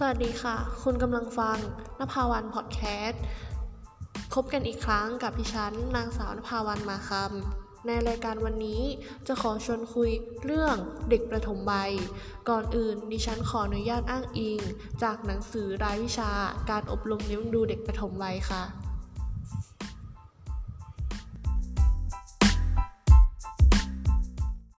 สวัสดีค่ะ คุณกำลังฟังนภาวันพอดแคสต์พบกันอีกครั้งกับดิฉันนางสาวนภาวันมาคำในรายการวันนี้จะขอชวนคุยเรื่องเด็กประถมวัยก่อนอื่นดิฉันขออนุญาตอ้างอิง จากหนังสือรายวิชาการอบรมเลี้ยงดูเด็กประถมวัยค่ะ